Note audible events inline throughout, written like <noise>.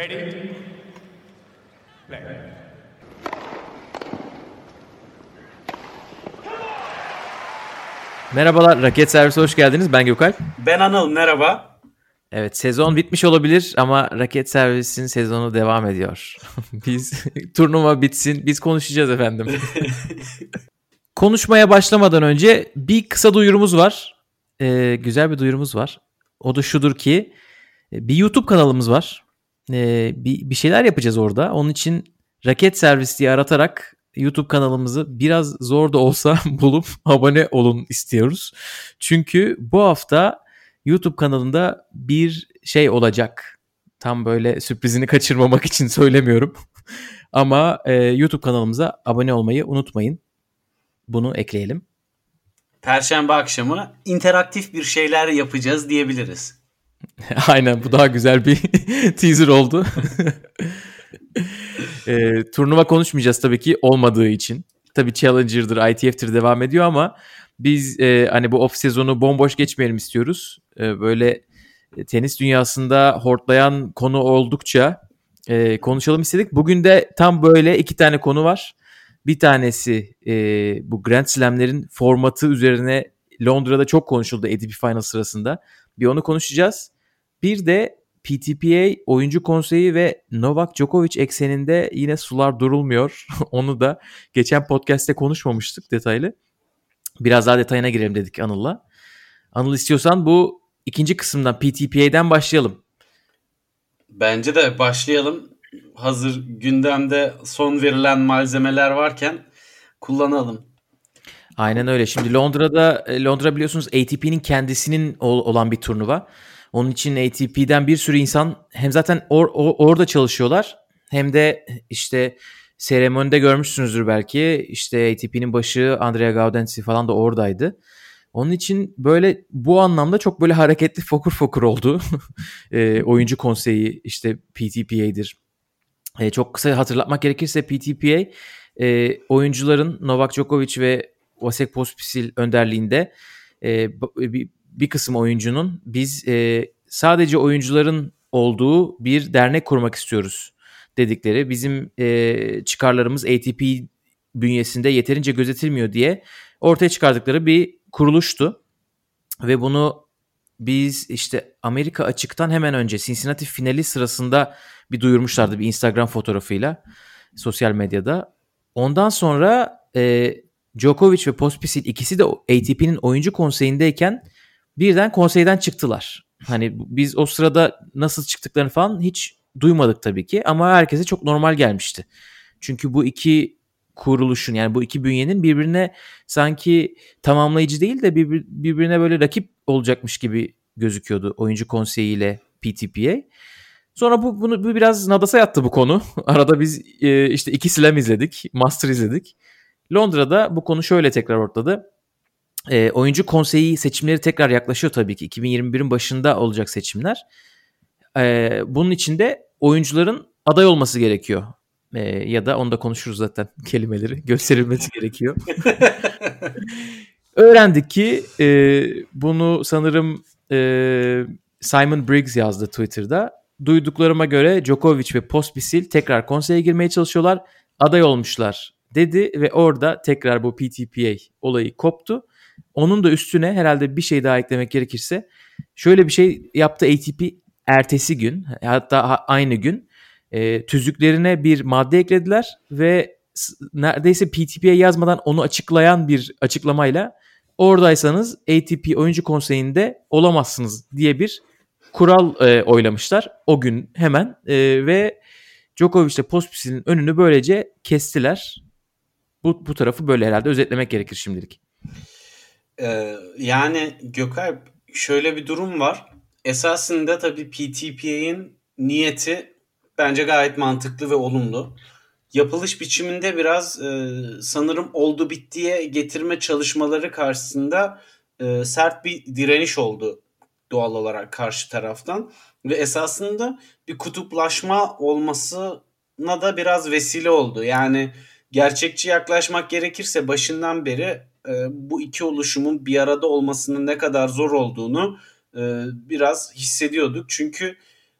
Ready? Play. Merhabalar, Raket Servisi hoş geldiniz. Ben Gökalp. Ben Anıl, merhaba. Evet, sezon bitmiş olabilir ama Raket Servis'in sezonu devam ediyor. <laughs> biz <laughs> turnuva bitsin, biz konuşacağız efendim. <laughs> Konuşmaya başlamadan önce bir kısa duyurumuz var. Ee, güzel bir duyurumuz var. O da şudur ki bir YouTube kanalımız var. Ee, bir, bir şeyler yapacağız orada. Onun için Raket Servis diye aratarak YouTube kanalımızı biraz zor da olsa <laughs> bulup abone olun istiyoruz. Çünkü bu hafta YouTube kanalında bir şey olacak. Tam böyle sürprizini kaçırmamak için <laughs> söylemiyorum. Ama e, YouTube kanalımıza abone olmayı unutmayın. Bunu ekleyelim. Perşembe akşamı interaktif bir şeyler yapacağız diyebiliriz. <laughs> Aynen bu daha güzel bir <laughs> teaser oldu. <laughs> e, turnuva konuşmayacağız tabii ki olmadığı için. Tabii Challenger'dır, ITF'tir devam ediyor ama biz e, hani bu off sezonu bomboş geçmeyelim istiyoruz. E, böyle tenis dünyasında hortlayan konu oldukça e, konuşalım istedik. Bugün de tam böyle iki tane konu var. Bir tanesi e, bu Grand Slam'lerin formatı üzerine Londra'da çok konuşuldu ATP Final sırasında. Bir onu konuşacağız. Bir de PTPA oyuncu konseyi ve Novak Djokovic ekseninde yine sular durulmuyor. <laughs> Onu da geçen podcast'te konuşmamıştık detaylı. Biraz daha detayına girelim dedik Anıl'la. Anıl istiyorsan bu ikinci kısımdan PTPA'den başlayalım. Bence de başlayalım. Hazır gündemde son verilen malzemeler varken kullanalım. Aynen öyle. Şimdi Londra'da Londra biliyorsunuz ATP'nin kendisinin olan bir turnuva. Onun için ATP'den bir sürü insan hem zaten or, or, orada çalışıyorlar hem de işte seremonide görmüşsünüzdür belki. İşte ATP'nin başı Andrea Gaudenzi falan da oradaydı. Onun için böyle bu anlamda çok böyle hareketli fokur fokur oldu. <laughs> e, oyuncu konseyi işte PTPA'dir. E, çok kısa hatırlatmak gerekirse PTPA e, oyuncuların Novak Djokovic ve Vasek Pospisil önderliğinde e, bir, bir kısım oyuncunun biz e, sadece oyuncuların olduğu bir dernek kurmak istiyoruz dedikleri bizim e, çıkarlarımız ATP bünyesinde yeterince gözetilmiyor diye ortaya çıkardıkları bir kuruluştu. Ve bunu biz işte Amerika açıktan hemen önce Cincinnati finali sırasında bir duyurmuşlardı bir Instagram fotoğrafıyla sosyal medyada. Ondan sonra e, Djokovic ve Pospisil ikisi de ATP'nin oyuncu konseyindeyken birden konseyden çıktılar. Hani biz o sırada nasıl çıktıklarını falan hiç duymadık tabii ki ama herkese çok normal gelmişti. Çünkü bu iki kuruluşun yani bu iki bünyenin birbirine sanki tamamlayıcı değil de birbir, birbirine böyle rakip olacakmış gibi gözüküyordu oyuncu konseyi ile PTPA. Sonra bu bunu bu biraz nadasa yattı bu konu. <laughs> Arada biz e, işte iki slam izledik, master izledik. Londra'da bu konu şöyle tekrar ortada. E, oyuncu konseyi seçimleri tekrar yaklaşıyor tabii ki. 2021'in başında olacak seçimler. E, bunun için de oyuncuların aday olması gerekiyor. E, ya da onu da konuşuruz zaten <laughs> kelimeleri. Gösterilmesi gerekiyor. <laughs> Öğrendik ki e, bunu sanırım e, Simon Briggs yazdı Twitter'da. Duyduklarıma göre Djokovic ve Pospisil tekrar konseye girmeye çalışıyorlar. Aday olmuşlar dedi ve orada tekrar bu PTPA olayı koptu. Onun da üstüne herhalde bir şey daha eklemek gerekirse şöyle bir şey yaptı ATP ertesi gün hatta aynı gün e, tüzüklerine bir madde eklediler ve neredeyse PTP'ye yazmadan onu açıklayan bir açıklamayla oradaysanız ATP oyuncu konseyinde olamazsınız diye bir kural e, oylamışlar o gün hemen e, ve Djokovic ile Pospisil'in önünü böylece kestiler. Bu, bu tarafı böyle herhalde özetlemek gerekir şimdilik. Ee, yani Gökalp şöyle bir durum var. Esasında tabii PTPA'nın niyeti bence gayet mantıklı ve olumlu. Yapılış biçiminde biraz e, sanırım oldu bittiye getirme çalışmaları karşısında e, sert bir direniş oldu doğal olarak karşı taraftan. Ve esasında bir kutuplaşma olmasına da biraz vesile oldu. Yani gerçekçi yaklaşmak gerekirse başından beri e, bu iki oluşumun bir arada olmasının ne kadar zor olduğunu e, biraz hissediyorduk. Çünkü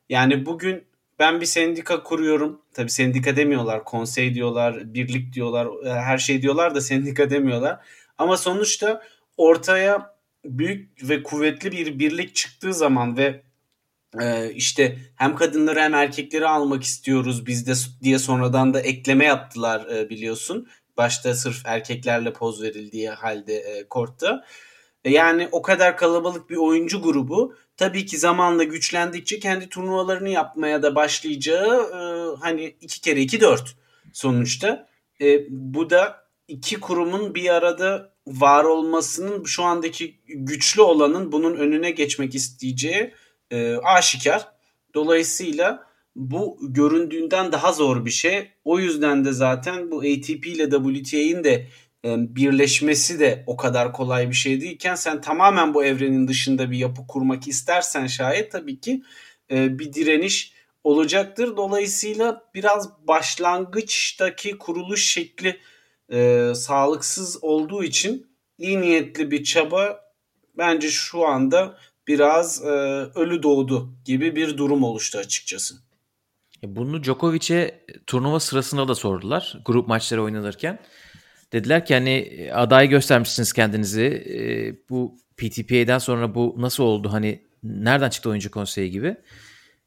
yani bugün ben bir sendika kuruyorum. Tabii sendika demiyorlar, konsey diyorlar, birlik diyorlar, e, her şey diyorlar da sendika demiyorlar. Ama sonuçta ortaya büyük ve kuvvetli bir birlik çıktığı zaman ve e, işte hem kadınları hem erkekleri almak istiyoruz biz de diye sonradan da ekleme yaptılar e, biliyorsun. Başta sırf erkeklerle poz verildiği halde e, kortta. E, yani o kadar kalabalık bir oyuncu grubu tabii ki zamanla güçlendikçe kendi turnuvalarını yapmaya da başlayacağı e, hani iki kere iki dört sonuçta. Bu da iki kurumun bir arada var olmasının şu andaki güçlü olanın bunun önüne geçmek isteyeceği e, aşikar. Dolayısıyla bu göründüğünden daha zor bir şey. O yüzden de zaten bu ATP ile WTA'nin de e, birleşmesi de o kadar kolay bir şey değilken sen tamamen bu evrenin dışında bir yapı kurmak istersen şayet tabii ki e, bir direniş olacaktır. Dolayısıyla biraz başlangıçtaki kuruluş şekli e, sağlıksız olduğu için iyi niyetli bir çaba bence şu anda biraz e, ölü doğdu gibi bir durum oluştu açıkçası. Bunu Djokovic'e turnuva sırasında da sordular grup maçları oynanırken. Dediler ki hani aday göstermişsiniz kendinizi. E, bu PTPA'den sonra bu nasıl oldu? Hani nereden çıktı oyuncu konseyi gibi.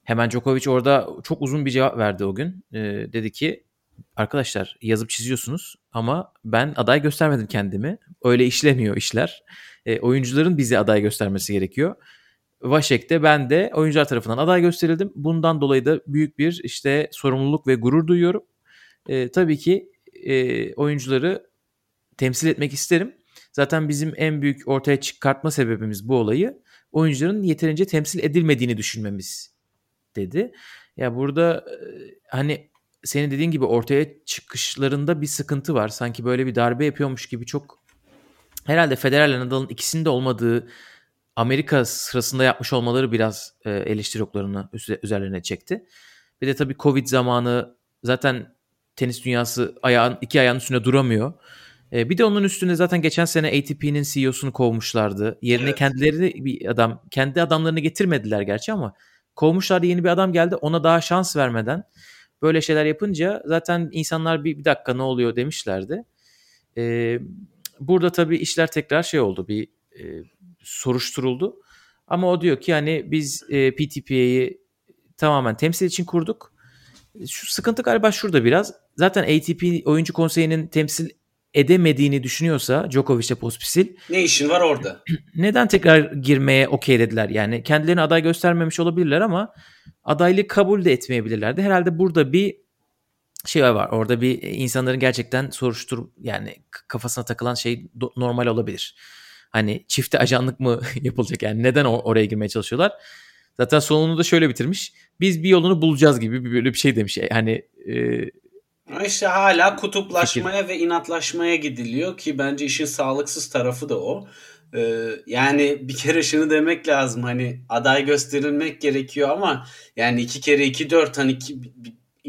Hemen Djokovic orada çok uzun bir cevap verdi o gün. E, dedi ki arkadaşlar yazıp çiziyorsunuz ama ben aday göstermedim kendimi. Öyle işlemiyor işler. E, oyuncuların bizi aday göstermesi gerekiyor. Vaşek'te ben de oyuncular tarafından aday gösterildim. Bundan dolayı da büyük bir işte sorumluluk ve gurur duyuyorum. E, tabii ki e, oyuncuları temsil etmek isterim. Zaten bizim en büyük ortaya çıkartma sebebimiz bu olayı oyuncuların yeterince temsil edilmediğini düşünmemiz dedi. Ya burada e, hani senin dediğin gibi ortaya çıkışlarında bir sıkıntı var. Sanki böyle bir darbe yapıyormuş gibi çok herhalde Federer ile Nadal'ın ikisinde olmadığı Amerika sırasında yapmış olmaları biraz e, eleştiri oklarını üzerlerine çekti. Bir de tabii Covid zamanı zaten tenis dünyası ayağın iki ayağın üstünde duramıyor. E, bir de onun üstünde zaten geçen sene ATP'nin CEO'sunu kovmuşlardı. Yerine evet. kendileri bir adam, kendi adamlarını getirmediler gerçi ama kovmuşlardı yeni bir adam geldi. Ona daha şans vermeden böyle şeyler yapınca zaten insanlar bir, bir dakika ne oluyor demişlerdi. E, burada tabii işler tekrar şey oldu bir e, soruşturuldu. Ama o diyor ki hani biz e, PTP'yi tamamen temsil için kurduk. Şu sıkıntı galiba şurada biraz. Zaten ATP oyuncu konseyinin temsil edemediğini düşünüyorsa Djokovic'e Pospisil. Ne işin var orada? <clears throat> Neden tekrar girmeye okey dediler? Yani kendilerini aday göstermemiş olabilirler ama adaylık kabul de etmeyebilirlerdi. Herhalde burada bir şey var. Orada bir insanların gerçekten soruştur yani kafasına takılan şey normal olabilir. Hani çifte ajanlık mı <laughs> yapılacak yani neden oraya girmeye çalışıyorlar? Zaten sonunu da şöyle bitirmiş. Biz bir yolunu bulacağız gibi böyle bir şey demiş. Hani e, işte hala kutuplaşmaya Fikir. ve inatlaşmaya gidiliyor ki bence işin sağlıksız tarafı da o. Ee, yani bir kere şunu demek lazım hani aday gösterilmek gerekiyor ama yani iki kere iki dört hani ki,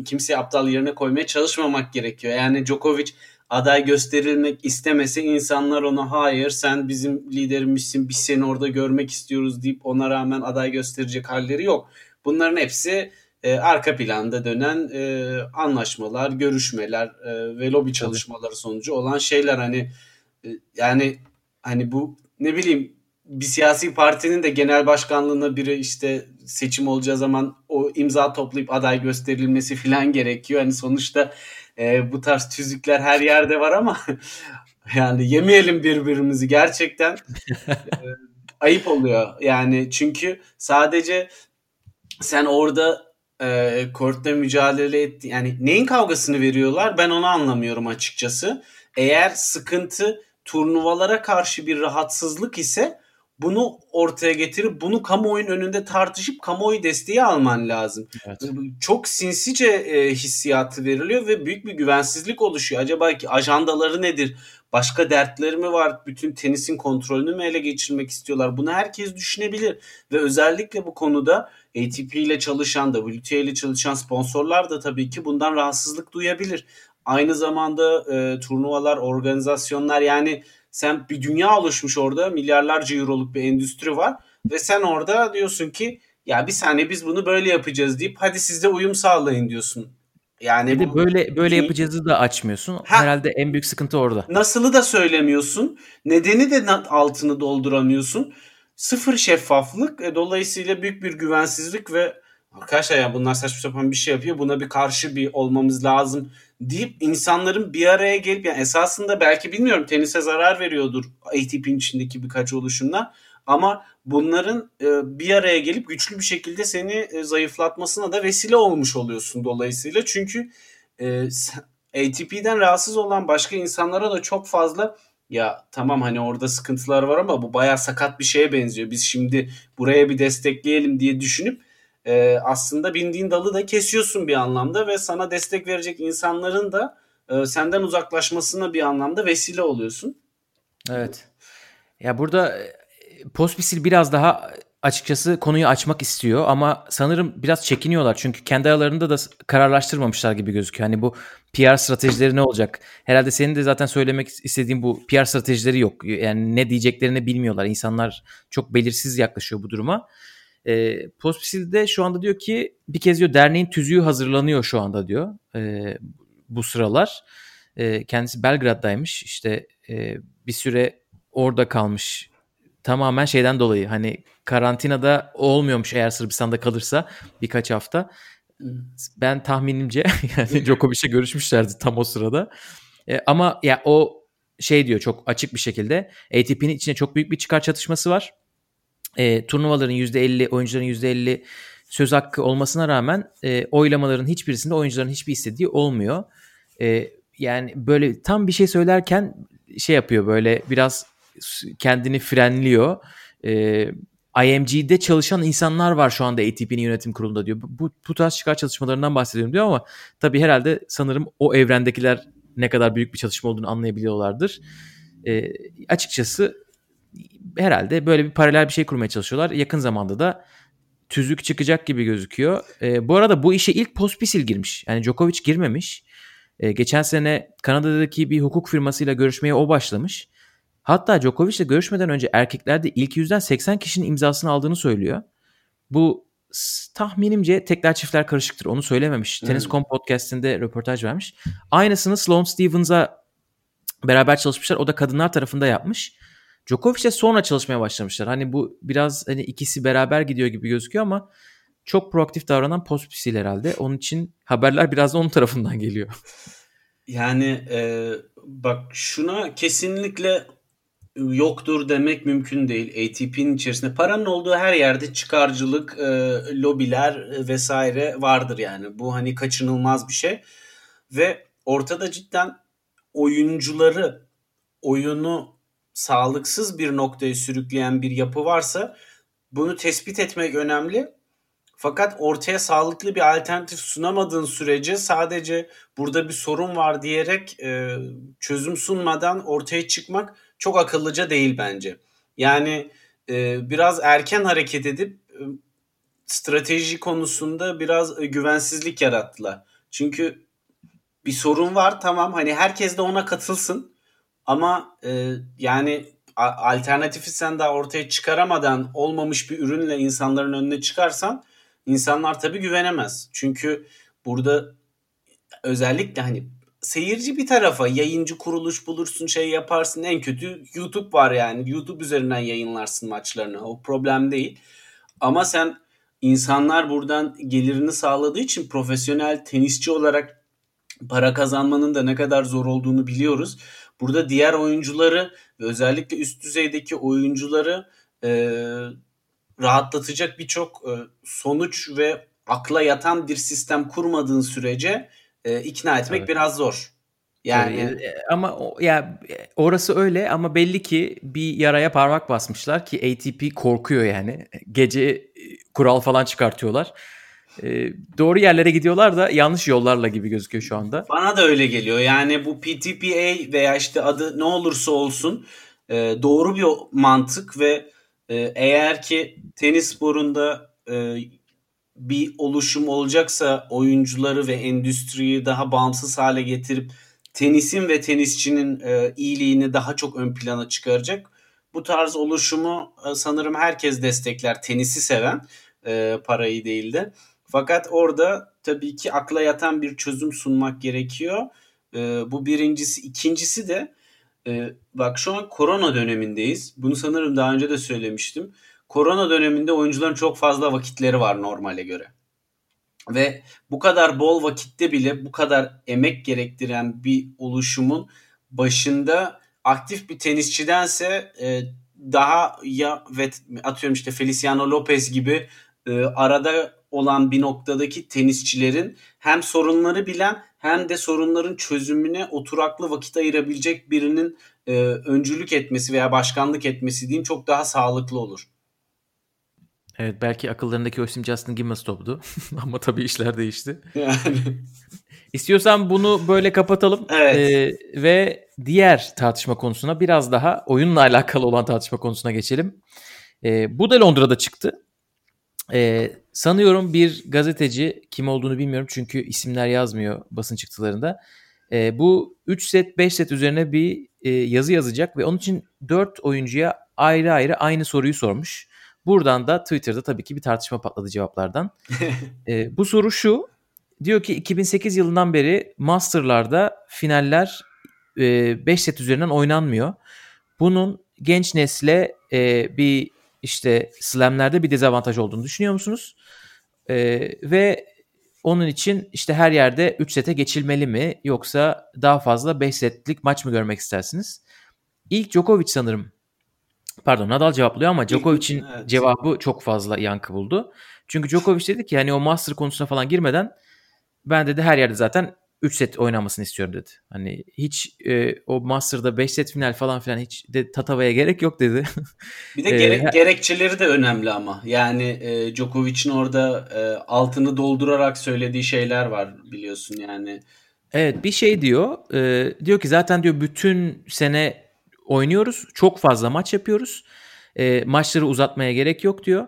kimse aptal yerine koymaya çalışmamak gerekiyor. Yani Djokovic aday gösterilmek istemese insanlar ona hayır sen bizim liderimizsin biz seni orada görmek istiyoruz deyip ona rağmen aday gösterecek halleri yok. Bunların hepsi e, arka planda dönen e, anlaşmalar, görüşmeler e, ve lobi çalışmaları sonucu olan şeyler hani e, yani hani bu ne bileyim bir siyasi partinin de genel başkanlığına biri işte seçim olacağı zaman o imza toplayıp aday gösterilmesi falan gerekiyor. Hani sonuçta e, bu tarz tüzükler her yerde var ama <laughs> yani yemeyelim birbirimizi gerçekten <laughs> e, ayıp oluyor. Yani çünkü sadece sen orada e, kortta mücadele etti. Yani neyin kavgasını veriyorlar ben onu anlamıyorum açıkçası. Eğer sıkıntı turnuvalara karşı bir rahatsızlık ise bunu ortaya getirip bunu kamuoyunun önünde tartışıp kamuoyu desteği alman lazım. Evet. Çok sinsice e, hissiyatı veriliyor ve büyük bir güvensizlik oluşuyor. Acaba ki ajandaları nedir? Başka dertleri mi var? Bütün tenisin kontrolünü mü ele geçirmek istiyorlar? Bunu herkes düşünebilir ve özellikle bu konuda ATP ile çalışan, WTA ile çalışan sponsorlar da tabii ki bundan rahatsızlık duyabilir. Aynı zamanda e, turnuvalar, organizasyonlar yani sen bir dünya oluşmuş orada milyarlarca euroluk bir endüstri var ve sen orada diyorsun ki ya bir saniye biz bunu böyle yapacağız deyip hadi siz de uyum sağlayın diyorsun. Yani bir de böyle böyle yapacağızı da açmıyorsun. Ha, Herhalde en büyük sıkıntı orada. Nasılı da söylemiyorsun. Nedeni de altını dolduramıyorsun. Sıfır şeffaflık. E, dolayısıyla büyük bir güvensizlik ve arkadaşlar ya bunlar saçma sapan bir şey yapıyor. Buna bir karşı bir olmamız lazım deyip insanların bir araya gelip yani esasında belki bilmiyorum tenise zarar veriyordur ATP'nin içindeki birkaç oluşumla ama bunların e, bir araya gelip güçlü bir şekilde seni e, zayıflatmasına da vesile olmuş oluyorsun dolayısıyla. Çünkü e, ATP'den rahatsız olan başka insanlara da çok fazla ya tamam hani orada sıkıntılar var ama bu baya sakat bir şeye benziyor. Biz şimdi buraya bir destekleyelim diye düşünüp e, aslında bindiğin dalı da kesiyorsun bir anlamda ve sana destek verecek insanların da e, senden uzaklaşmasına bir anlamda vesile oluyorsun. Evet. Ya burada Pospisil biraz daha açıkçası konuyu açmak istiyor ama sanırım biraz çekiniyorlar çünkü kendi aralarında da kararlaştırmamışlar gibi gözüküyor. Hani bu PR stratejileri ne olacak? Herhalde senin de zaten söylemek istediğin bu PR stratejileri yok. Yani ne diyeceklerini bilmiyorlar. İnsanlar çok belirsiz yaklaşıyor bu duruma. E, Pospisil de şu anda diyor ki bir kez diyor derneğin tüzüğü hazırlanıyor şu anda diyor e, bu sıralar. E, kendisi Belgrad'daymış işte e, bir süre orada kalmış tamamen şeyden dolayı hani karantinada olmuyormuş eğer Sırbistan'da kalırsa birkaç hafta. Ben tahminimce <laughs> yani Djokovic'e görüşmüşlerdi tam o sırada. E, ama ya o şey diyor çok açık bir şekilde ATP'nin içinde çok büyük bir çıkar çatışması var. E, turnuvaların %50, oyuncuların %50 söz hakkı olmasına rağmen e, oylamaların hiçbirisinde oyuncuların hiçbir istediği olmuyor. E, yani böyle tam bir şey söylerken şey yapıyor böyle biraz kendini frenliyor. E, IMG'de çalışan insanlar var şu anda ATP'nin yönetim kurulunda diyor. Bu, bu tarz çıkar çalışmalarından bahsediyorum diyor ama tabii herhalde sanırım o evrendekiler ne kadar büyük bir çalışma olduğunu anlayabiliyorlardır. E, açıkçası herhalde böyle bir paralel bir şey kurmaya çalışıyorlar. Yakın zamanda da tüzük çıkacak gibi gözüküyor. E, bu arada bu işe ilk Pospisil girmiş. Yani Djokovic girmemiş. E, geçen sene Kanada'daki bir hukuk firmasıyla görüşmeye o başlamış. Hatta Djokovic ile görüşmeden önce erkeklerde ilk yüzden 80 kişinin imzasını aldığını söylüyor. Bu tahminimce tekler çiftler karışıktır. Onu söylememiş. Hmm. Tennis.com podcastinde röportaj vermiş. Aynısını Sloane Stevens'a beraber çalışmışlar. O da kadınlar tarafında yapmış. Djokovic'le sonra çalışmaya başlamışlar. Hani bu biraz hani ikisi beraber gidiyor gibi gözüküyor ama çok proaktif davranan Pospisil herhalde. Onun için haberler biraz da onun tarafından geliyor. <laughs> Yani e, bak şuna kesinlikle yoktur demek mümkün değil. ATP'nin içerisinde paranın olduğu her yerde çıkarcılık, e, lobiler e, vesaire vardır yani. Bu hani kaçınılmaz bir şey. Ve ortada cidden oyuncuları oyunu sağlıksız bir noktaya sürükleyen bir yapı varsa bunu tespit etmek önemli. Fakat ortaya sağlıklı bir alternatif sunamadığın sürece sadece burada bir sorun var diyerek e, çözüm sunmadan ortaya çıkmak çok akıllıca değil bence. Yani e, biraz erken hareket edip e, strateji konusunda biraz e, güvensizlik yarattılar. Çünkü bir sorun var tamam hani herkes de ona katılsın ama e, yani alternatifi sen daha ortaya çıkaramadan olmamış bir ürünle insanların önüne çıkarsan insanlar tabii güvenemez. Çünkü burada özellikle hani seyirci bir tarafa yayıncı kuruluş bulursun şey yaparsın en kötü YouTube var yani YouTube üzerinden yayınlarsın maçlarını o problem değil ama sen insanlar buradan gelirini sağladığı için profesyonel tenisçi olarak para kazanmanın da ne kadar zor olduğunu biliyoruz. Burada diğer oyuncuları ve özellikle üst düzeydeki oyuncuları e, rahatlatacak birçok e, sonuç ve akla yatan bir sistem kurmadığın sürece e, ikna etmek evet. biraz zor. Yani e, ama o, ya orası öyle ama belli ki bir yaraya parmak basmışlar ki ATP korkuyor yani. Gece e, kural falan çıkartıyorlar. E, doğru yerlere gidiyorlar da yanlış yollarla gibi gözüküyor şu anda. Bana da öyle geliyor. Yani bu PTPA veya işte adı ne olursa olsun e, doğru bir mantık ve e, eğer ki tenis sporunda e, bir oluşum olacaksa oyuncuları ve endüstriyi daha bağımsız hale getirip tenisin ve tenisçinin e, iyiliğini daha çok ön plana çıkaracak. Bu tarz oluşumu e, sanırım herkes destekler tenisi seven. e, parayı değil de. Fakat orada tabii ki akla yatan bir çözüm sunmak gerekiyor. E, bu birincisi. ikincisi de e, bak şu an korona dönemindeyiz. Bunu sanırım daha önce de söylemiştim. Korona döneminde oyuncuların çok fazla vakitleri var normale göre. Ve bu kadar bol vakitte bile bu kadar emek gerektiren bir oluşumun başında aktif bir tenisçidense e, daha ya ve atıyorum işte Feliciano Lopez gibi e, arada olan bir noktadaki tenisçilerin hem sorunları bilen hem de sorunların çözümüne oturaklı vakit ayırabilecek birinin e, öncülük etmesi veya başkanlık etmesi diyeyim çok daha sağlıklı olur. Evet belki akıllarındaki o isim Justin Gibbons toptu <laughs> ama tabii işler değişti. Yani. <laughs> İstiyorsan bunu böyle kapatalım Evet. Ee, ve diğer tartışma konusuna biraz daha oyunla alakalı olan tartışma konusuna geçelim. Ee, bu da Londra'da çıktı. Ee, sanıyorum bir gazeteci kim olduğunu bilmiyorum çünkü isimler yazmıyor basın çıktılarında. Ee, bu 3 set 5 set üzerine bir e, yazı yazacak ve onun için 4 oyuncuya ayrı ayrı aynı soruyu sormuş. Buradan da Twitter'da tabii ki bir tartışma patladı cevaplardan. <laughs> Ee, bu soru şu. Diyor ki 2008 yılından beri Master'larda finaller 5 set üzerinden oynanmıyor. Bunun genç nesle e, bir işte slamlerde bir dezavantaj olduğunu düşünüyor musunuz? E, ve onun için işte her yerde 3 sete geçilmeli mi yoksa daha fazla 5 setlik maç mı görmek istersiniz? İlk Djokovic sanırım pardon Nadal cevaplıyor ama Djokovic'in evet. cevabı çok fazla yankı buldu. Çünkü Djokovic dedi ki hani o master konusuna falan girmeden ben dedi her yerde zaten 3 set oynamasını istiyorum dedi. Hani hiç e, o Master'da 5 set final falan filan hiç de Tatava'ya gerek yok dedi. Bir de Ee, <laughs> gere- gerekçeleri de önemli ama. Yani e, Djokovic'in orada e, altını doldurarak söylediği şeyler var biliyorsun yani. evet bir şey diyor. e, diyor ki zaten diyor bütün sene oynuyoruz. Çok fazla maç yapıyoruz. E, maçları uzatmaya gerek yok diyor.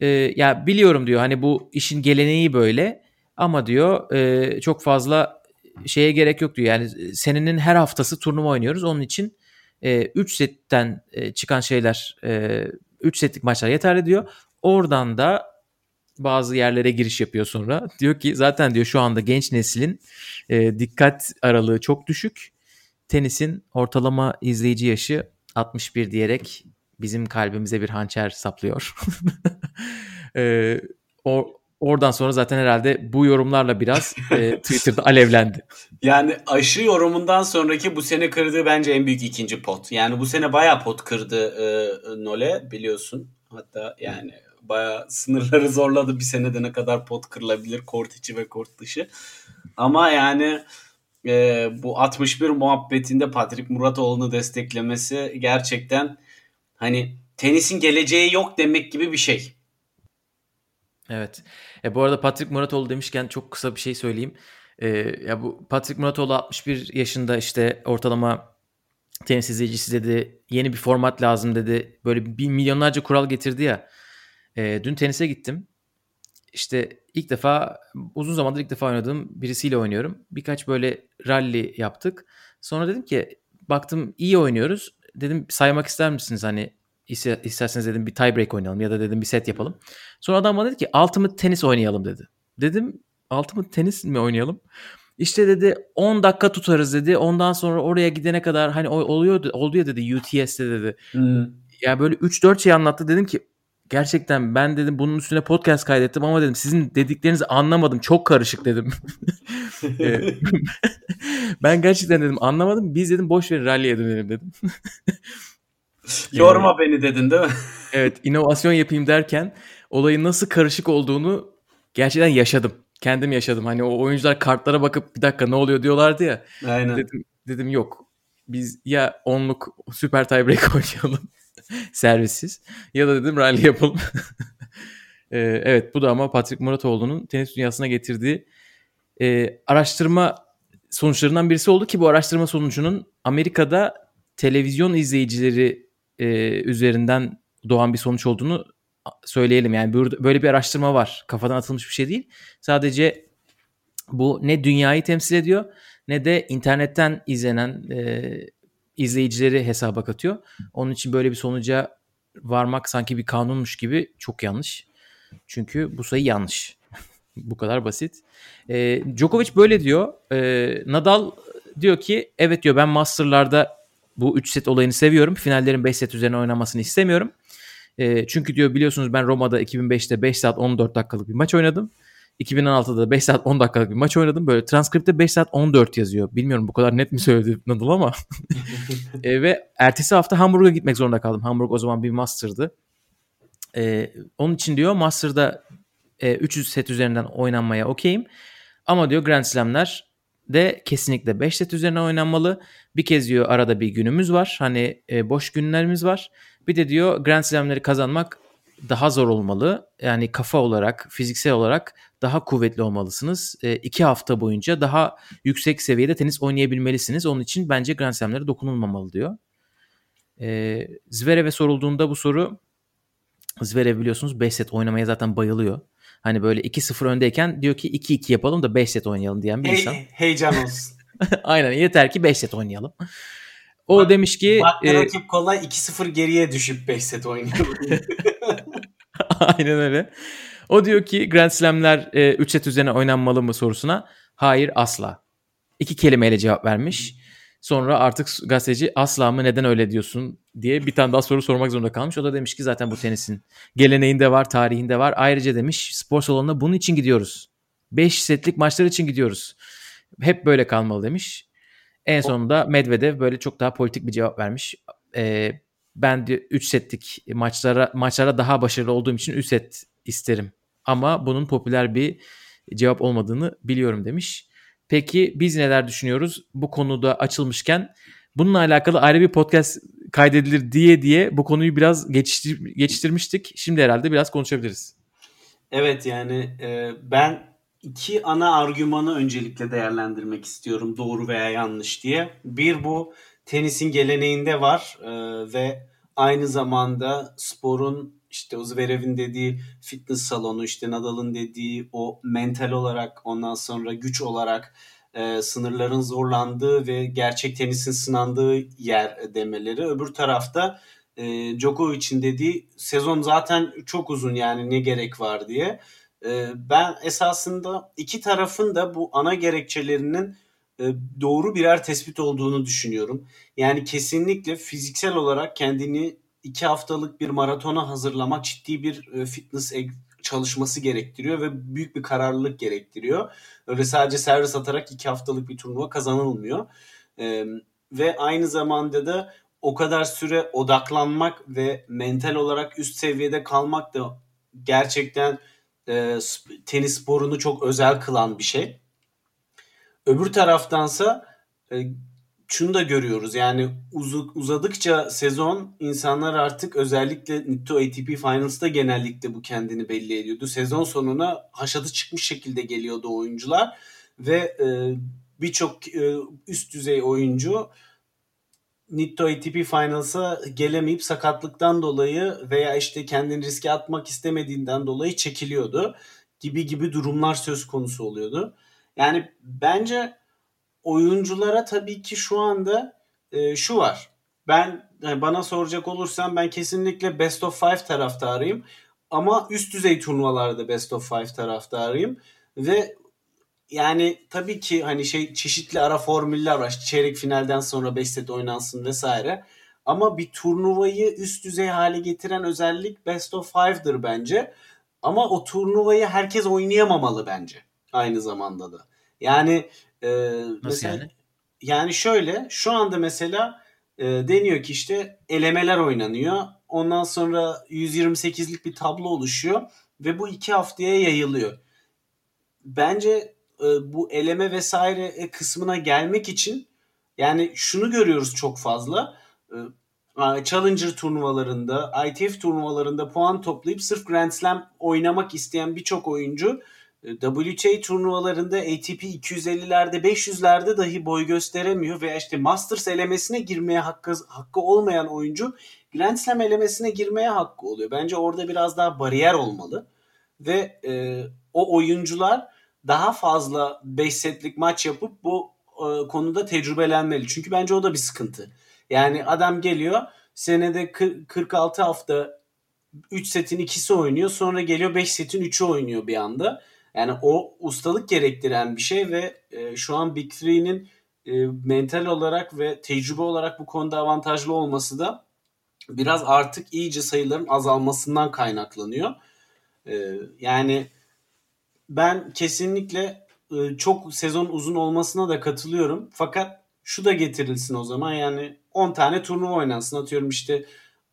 E, ya biliyorum diyor hani bu işin geleneği böyle ama diyor e, çok fazla şeye gerek yok diyor. Yani senenin her haftası turnuva oynuyoruz. Onun için 3 setten e, çıkan şeyler 3 setlik maçlar yeterli diyor. Oradan da bazı yerlere giriş yapıyor sonra. <laughs> Diyor ki zaten diyor şu anda genç neslin e, dikkat aralığı çok düşük. Tenisin ortalama izleyici yaşı 61 diyerek bizim kalbimize bir hançer saplıyor. <laughs> e, o, oradan sonra zaten herhalde bu yorumlarla biraz e, <laughs> Twitter'da alevlendi. Yani aşı yorumundan sonraki bu sene kırdığı bence en büyük ikinci pot. Yani bu sene bayağı pot kırdı e, Nole biliyorsun. Hatta yani bayağı sınırları zorladı bir senede ne kadar pot kırılabilir kort içi ve kort dışı. Ama yani e, bu 61 muhabbetinde Patrick Muratoğlu'nu desteklemesi gerçekten hani tenisin geleceği yok demek gibi bir şey. Evet. E, bu arada Patrick Muratoğlu demişken çok kısa bir şey söyleyeyim. E, ya bu Patrick Muratoğlu 61 yaşında işte ortalama tenis izleyicisi dedi. Yeni bir format lazım dedi. Böyle bir milyonlarca kural getirdi ya. E, dün tenise gittim. İşte ilk defa uzun zamandır ilk defa oynadığım birisiyle oynuyorum. Birkaç böyle rally yaptık. Sonra dedim ki baktım iyi oynuyoruz. Dedim saymak ister misiniz hani isterseniz dedim bir tiebreak oynayalım ya da dedim bir set yapalım. Sonra adam bana dedi ki ultimate tenis oynayalım dedi. Dedim ultimate tenis mi oynayalım? İşte dedi 10 dakika tutarız dedi. Ondan sonra oraya gidene kadar hani oluyor oldu ya dedi UTS'te dedi. Ya böyle 3-4 şey anlattı dedim ki gerçekten ben dedim bunun üstüne podcast kaydettim ama dedim sizin dediklerinizi anlamadım. Çok karışık dedim. <laughs> <laughs> Ben gerçekten dedim anlamadım. Biz dedim boş ver rally'e dönelim dedim. <laughs> Yorma beni dedin değil mi? <laughs> Evet inovasyon yapayım derken olayın nasıl karışık olduğunu gerçekten yaşadım. Kendim yaşadım. Hani o oyuncular kartlara bakıp bir dakika ne oluyor diyorlardı ya. Aynen. Dedim, dedim yok. Biz ya onluk süper tiebreak <laughs> oynayalım. Servissiz. Ya da dedim rally yapalım. <laughs> Ee, evet bu da ama Patrick Muratoğlu'nun tenis dünyasına getirdiği e, araştırma sonuçlarından birisi oldu ki bu araştırma sonucunun Amerika'da televizyon izleyicileri e, üzerinden doğan bir sonuç olduğunu söyleyelim. Yani böyle bir araştırma var. Kafadan atılmış bir şey değil. Sadece bu ne dünyayı temsil ediyor ne de internetten izlenen e, izleyicileri hesaba katıyor. Onun için böyle bir sonuca varmak sanki bir kanunmuş gibi çok yanlış. Çünkü bu sayı yanlış. <laughs> bu kadar basit. E, Djokovic böyle diyor. E, Nadal diyor ki evet diyor ben Master'larda bu 3 set olayını seviyorum. Finallerin 5 set üzerine oynamasını istemiyorum. E, çünkü diyor biliyorsunuz ben Roma'da 2005'te 5 saat 14 dakikalık bir maç oynadım. 2016'da 5 saat 10 dakikalık bir maç oynadım. Böyle transkripte 5 saat 14 yazıyor. Bilmiyorum bu kadar net mi söyledi <laughs> Nadal ama. <laughs> e, ve ertesi hafta Hamburg'a gitmek zorunda kaldım. Hamburg o zaman bir master'dı. E, onun için diyor master'da e, 300 set üzerinden oynanmaya okeyim. Ama diyor Grand Slam'ler de kesinlikle 5 set üzerine oynanmalı. Bir kez diyor arada bir günümüz var. Hani e, boş günlerimiz var. Bir de diyor Grand Slam'leri kazanmak daha zor olmalı. Yani kafa olarak, fiziksel olarak daha kuvvetli olmalısınız. E, iki hafta boyunca daha yüksek seviyede tenis oynayabilmelisiniz. Onun için bence Grand Slam'lere dokunulmamalı diyor. E, Zverev'e sorulduğunda bu soru Zverev biliyorsunuz 5 set oynamaya zaten bayılıyor. Hani böyle 2-0 öndeyken diyor ki 2-2 yapalım da 5 set oynayalım diyen bir Hey, insan. heyecan olsun. <laughs> Aynen yeter ki 5 set oynayalım. O bak, demiş ki bak e, rakip kolay 2-0 geriye düşüp 5 set oynayalım. <laughs> Aynen öyle. O diyor ki Grand Slam'ler 3 e, set üzerine oynanmalı mı sorusuna hayır asla. İki kelimeyle cevap vermiş. Sonra artık gazeteci asla mı neden öyle diyorsun diye bir tane daha soru sormak zorunda kalmış. O da demiş ki zaten bu tenisin geleneğinde var, tarihinde var. Ayrıca demiş spor salonuna bunun için gidiyoruz. 5 setlik maçlar için gidiyoruz. Hep böyle kalmalı demiş. En sonunda Medvedev böyle çok daha politik bir cevap vermiş. Ee, ben 3 setlik maçlara maçlara daha başarılı olduğum için 3 set isterim. Ama bunun popüler bir cevap olmadığını biliyorum demiş. Peki biz neler düşünüyoruz bu konuda açılmışken? Bununla alakalı ayrı bir podcast kaydedilir diye diye bu konuyu biraz geçiştir, geçiştirmiştik. Şimdi herhalde biraz konuşabiliriz. Evet yani e, ben iki ana argümanı öncelikle değerlendirmek istiyorum doğru veya yanlış diye. Bir bu tenisin geleneğinde var e, ve aynı zamanda sporun işte o Zverev'in dediği fitness salonu, işte Nadal'ın dediği o mental olarak ondan sonra güç olarak e, sınırların zorlandığı ve gerçek tenisin sınandığı yer demeleri. Öbür tarafta e, Djokovic'in dediği sezon zaten çok uzun yani ne gerek var diye. E, ben esasında iki tarafın da bu ana gerekçelerinin e, doğru birer tespit olduğunu düşünüyorum. Yani kesinlikle fiziksel olarak kendini iki haftalık bir maratona hazırlamak ciddi bir e, fitness çalışması gerektiriyor ve büyük bir kararlılık gerektiriyor. Öyle sadece servis atarak iki haftalık bir turnuva kazanılmıyor. E, ve aynı zamanda da o kadar süre odaklanmak ve mental olarak üst seviyede kalmak da gerçekten e, tenis sporunu çok özel kılan bir şey. Öbür taraftansa e, şunu da görüyoruz. Yani uzadıkça sezon insanlar artık özellikle Nitto ATP Finals'ta genellikle bu kendini belli ediyordu. Sezon sonuna haşatı çıkmış şekilde geliyordu oyuncular ve e, birçok e, üst düzey oyuncu Nitto ATP Finals'a gelemeyip sakatlıktan dolayı veya işte kendini riske atmak istemediğinden dolayı çekiliyordu gibi gibi durumlar söz konusu oluyordu. Yani bence oyunculara tabii ki şu anda e, şu var. Ben yani bana soracak olursam ben kesinlikle best of five taraftarıyım. Ama üst düzey turnuvalarda best of five taraftarıyım. Ve yani tabii ki hani şey çeşitli ara formüller var. Çeyrek finalden sonra 5 set oynansın vesaire. Ama bir turnuvayı üst düzey hale getiren özellik best of five'dır bence. Ama o turnuvayı herkes oynayamamalı bence. Aynı zamanda da. Yani e, Nasıl mesela, yani? Yani şöyle şu anda mesela e, deniyor ki işte elemeler oynanıyor. Ondan sonra 128'lik bir tablo oluşuyor ve bu iki haftaya yayılıyor. Bence e, bu eleme vesaire e, kısmına gelmek için yani şunu görüyoruz çok fazla. E, Challenger turnuvalarında, ITF turnuvalarında puan toplayıp sırf Grand Slam oynamak isteyen birçok oyuncu WTA turnuvalarında ATP 250'lerde 500'lerde dahi boy gösteremiyor veya işte Masters elemesine girmeye hakkı, hakkı olmayan oyuncu Grand Slam elemesine girmeye hakkı oluyor. Bence orada biraz daha bariyer olmalı ve e, o oyuncular daha fazla 5 setlik maç yapıp bu e, konuda tecrübelenmeli. Çünkü bence o da bir sıkıntı. Yani adam geliyor senede 46 hafta 3 setin ikisi oynuyor. Sonra geliyor 5 setin 3'ü oynuyor bir anda. Yani o ustalık gerektiren bir şey ve e, şu an Big Three'nin e, mental olarak ve tecrübe olarak bu konuda avantajlı olması da biraz artık iyice sayıların azalmasından kaynaklanıyor. E, yani ben kesinlikle e, çok sezon uzun olmasına da katılıyorum. Fakat şu da getirilsin o zaman yani 10 tane turnuva oynansın atıyorum işte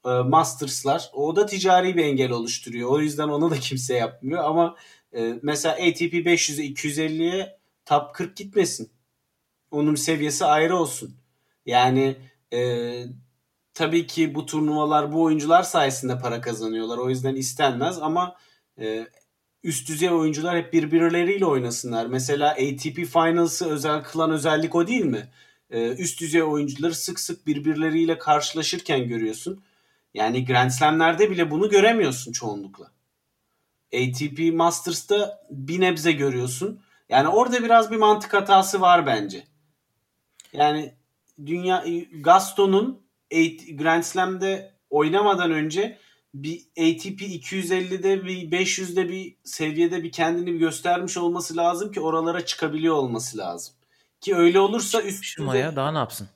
e, Masters'lar. O da ticari bir engel oluşturuyor. O yüzden onu da kimse yapmıyor ama e, mesela ATP 500'e 250'ye top 40 gitmesin. Onun seviyesi ayrı olsun. Yani e, tabii ki bu turnuvalar bu oyuncular sayesinde para kazanıyorlar. O yüzden istenmez ama e, üst düzey oyuncular hep birbirleriyle oynasınlar. Mesela ATP Finals'ı özel kılan özellik o değil mi? Ee, üst düzey oyuncuları sık sık birbirleriyle karşılaşırken görüyorsun. Yani Grand Slam'lerde bile bunu göremiyorsun çoğunlukla. ATP Masters'ta bir nebze görüyorsun. Yani orada biraz bir mantık hatası var bence. Yani dünya Gaston'un Grand Slam'de oynamadan önce bir ATP 250'de bir 500'de bir seviyede bir kendini bir göstermiş olması lazım ki oralara çıkabiliyor olması lazım. Ki öyle olursa üst Maya daha ne yapsın?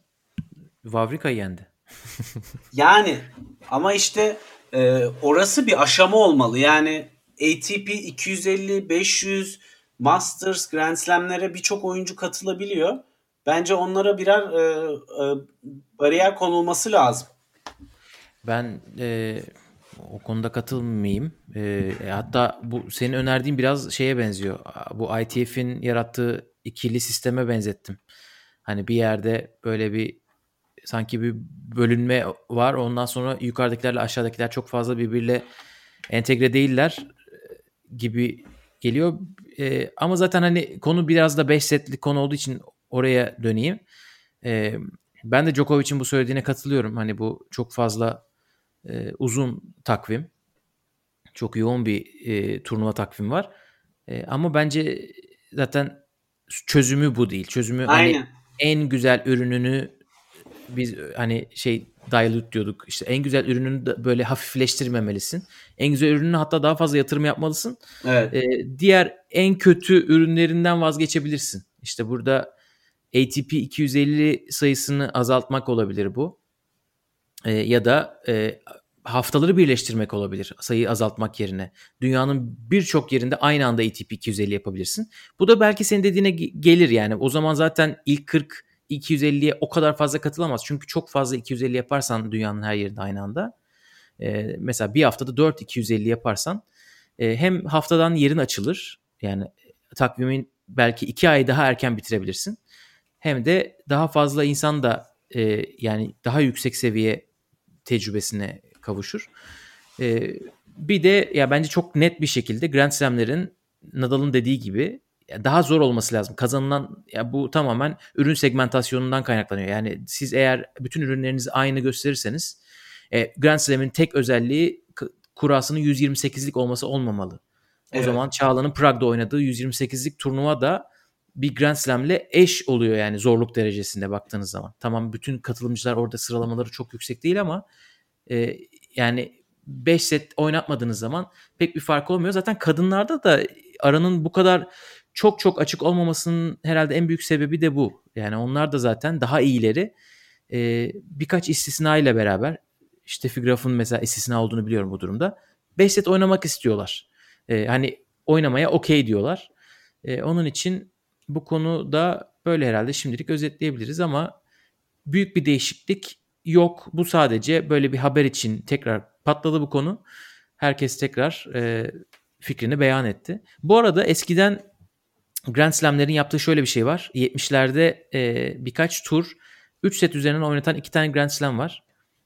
Vavrika yendi. <laughs> yani ama işte e, orası bir aşama olmalı. Yani ATP 250, 500, Masters, Grand Slam'lere birçok oyuncu katılabiliyor. Bence onlara birer e, e, bariyer konulması lazım. Ben e, o konuda katılmayayım. E, hatta bu senin önerdiğin biraz şeye benziyor. Bu ITF'in yarattığı ikili sisteme benzettim. Hani bir yerde böyle bir sanki bir bölünme var. Ondan sonra yukarıdakilerle aşağıdakiler çok fazla birbiriyle entegre değiller gibi geliyor. E, ama zaten hani konu biraz da 5 setlik konu olduğu için oraya döneyim. E, ben de Djokovic'in bu söylediğine katılıyorum. Hani bu çok fazla e, uzun takvim. Çok yoğun bir e, turnuva takvim var. E, ama bence zaten çözümü bu değil. Çözümü hani Aynen. hani en güzel ürününü biz hani şey dilute diyorduk. İşte en güzel ürününü de böyle hafifleştirmemelisin. En güzel ürününü hatta daha fazla yatırım yapmalısın. Evet. Ee, diğer en kötü ürünlerinden vazgeçebilirsin. İşte burada ATP 250 sayısını azaltmak olabilir bu. Ee, ya da e, haftaları birleştirmek olabilir sayıyı azaltmak yerine. Dünyanın birçok yerinde aynı anda ATP 250 yapabilirsin. Bu da belki senin dediğine gelir yani. O zaman zaten ilk 40 250'ye o kadar fazla katılamaz. Çünkü çok fazla 250 yaparsan dünyanın her yerinde aynı anda. E, mesela bir haftada 4 250 yaparsan e, hem haftadan yerin açılır. Yani takvimin belki 2 ay daha erken bitirebilirsin. Hem de daha fazla insan da e, yani daha yüksek seviye tecrübesine kavuşur. E, bir de ya bence çok net bir şekilde Grand Slam'lerin Nadal'ın dediği gibi daha zor olması lazım. Kazanılan ya bu tamamen ürün segmentasyonundan kaynaklanıyor. Yani siz eğer bütün ürünlerinizi aynı gösterirseniz e, Grand Slam'in tek özelliği kurasının 128'lik olması olmamalı. O evet. zaman Çağla'nın Prag'da oynadığı 128'lik turnuva da bir Grand Slam'le eş oluyor yani zorluk derecesinde baktığınız zaman. Tamam bütün katılımcılar orada sıralamaları çok yüksek değil ama e, yani 5 set oynatmadığınız zaman pek bir fark olmuyor. Zaten kadınlarda da aranın bu kadar çok çok açık olmamasının herhalde en büyük sebebi de bu. Yani onlar da zaten daha iyileri. Ee, birkaç istisna ile beraber işte Graf'ın mesela istisna olduğunu biliyorum bu durumda. 5 set oynamak istiyorlar. Ee, hani oynamaya okey diyorlar. Ee, onun için bu konu da böyle herhalde şimdilik özetleyebiliriz ama büyük bir değişiklik yok. Bu sadece böyle bir haber için tekrar patladı bu konu. Herkes tekrar e, fikrini beyan etti. Bu arada eskiden Grand Slam'lerin yaptığı şöyle bir şey var. 70'lerde e, birkaç tur 3 set üzerinden oynatan iki tane Grand Slam var.